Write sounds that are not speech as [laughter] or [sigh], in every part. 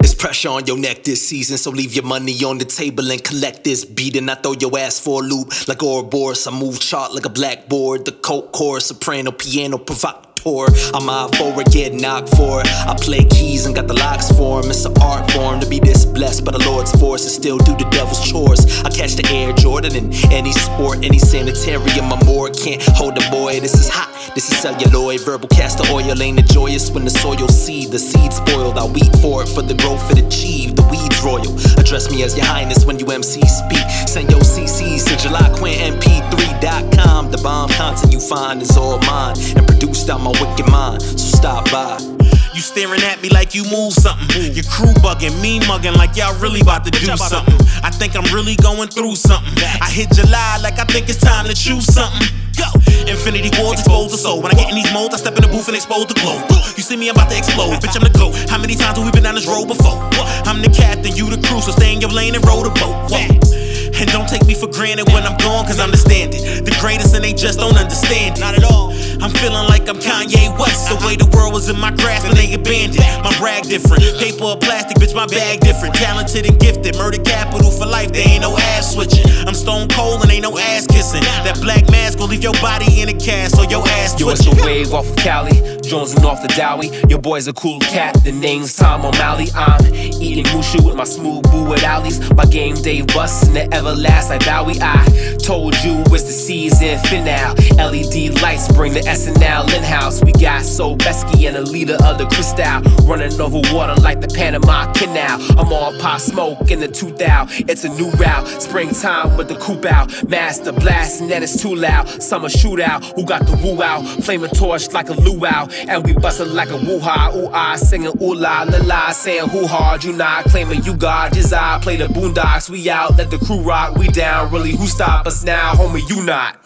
It's pressure on your neck this season, so leave your money on the table and collect this beat. And I throw your ass for a loop like Ouroboros. I move chart like a blackboard. The coke chorus, soprano, piano, provocateur. I'm out for it, get knocked for it. I play keys and got the locks for him. It's an art form to be this blessed by the Lord's force and still do the devil's chores. I catch the Air Jordan in any sport, any sanitarium. I'm more can't hold the boy. This is hot, this is celluloid. Verbal castor oil ain't it joyous when the soil seed, the seed spoiled. I weep for it for the growth it achieved. The weeds royal. Address me as your highness when you MC speak. Send your CCs to JulyQuinMP3.com. The bomb content you find is all mine and produced out my wicked mind. So stop by. You staring at me like you move something. Your crew bugging, me mugging like y'all really about to do something. I think I'm really going through something. I hit July like I think it's time to choose something. Go! Infinity Wars expose the soul. When I get in these modes, I step in the booth and expose the glow. You see me, I'm about to explode. Bitch, I'm the GOAT. How many times have we been down this road before? I'm the captain, you the crew, so stay in your lane and row the boat. And granted when I'm gone, cause I'm the standard. The greatest and they just don't understand. it. Not at all. I'm feeling like I'm Kanye West. The way the world was in my grasp and they abandoned. My brag different. Paper or plastic, bitch, my bag different. Talented and gifted. Murder capital for life, they ain't no ass switching. I'm stone cold and ain't no ass kissing. That black mask will leave your body in a cast or your ass Yo, it's twitching. the wave off of Cali, Jonesing off the Dowie. Your boy's a cool cat, the name's Tom O'Malley. I'm eating mushu with my smooth boo at Alley's. My game day busts in the everlast like Bowie. I told you it's the season finale. LED lights bring the SNL in house. We got so Besky and a leader of the crystal. Running over water like the Panama Canal. I'm all pop smoke in the 2000. It's a new route. Springtime with the coupe out. Master blast and it's too loud. Summer shootout. Who got the woo out? Flaming torch like a luau. And we bustin' like a woo ha. Ooh ah. Singing ooh la la la. Saying who hard. You not claiming you God. Just I play the boondocks. We out. Let the crew rock. We down. Really, who stop us now? Homie, you not.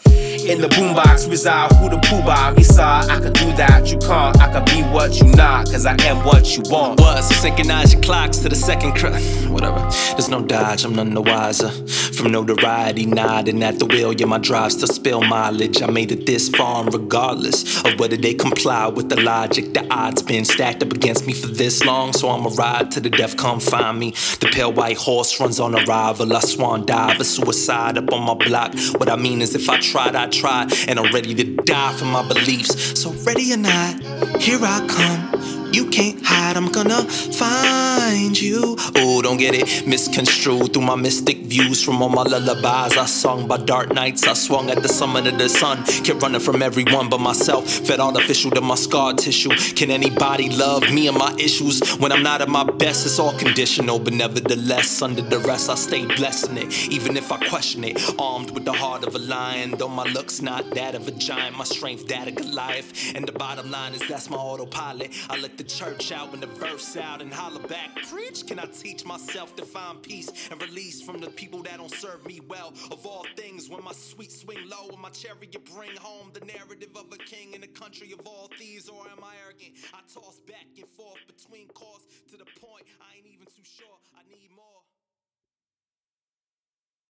In the boombox reside who the poobah me saw I could do that, you can't I could be what you not, cause I am what you want. Was synchronize your clocks to the second cr- [laughs] whatever. There's no dodge i'm none the wiser. From notoriety nodding at the wheel yeah my drive still spill mileage. I made it this far regardless of whether they comply with the logic the odds been stacked up against me for this long so i'ma ride to the death come find me. The pale white horse runs on arrival i swan dive a suicide up on my block. What i mean is if i tried i tried and i'm ready to die for my beliefs. So ready or not here i come. You can't hide, I'm gonna find you. Oh, don't get it misconstrued through my mystic views from all my lullabies. I sung by dark nights, I swung at the summit of the sun. Kept running from everyone but myself, fed artificial to my scar tissue. Can anybody love me and my issues? When I'm not at my best, it's all conditional, but nevertheless, under duress, I stay blessing it. Even if I question it, armed with the heart of a lion. Though my looks not that of a giant, my strength that of Goliath. And the bottom line is that's my autopilot. I let the church out when the verse out and holler back. Preach, can I teach myself to find peace and release from the people that don't serve me well? Of all things, when my sweet swing low and my chariot bring home the narrative of a king in a country of all thieves, or am I arrogant? I toss back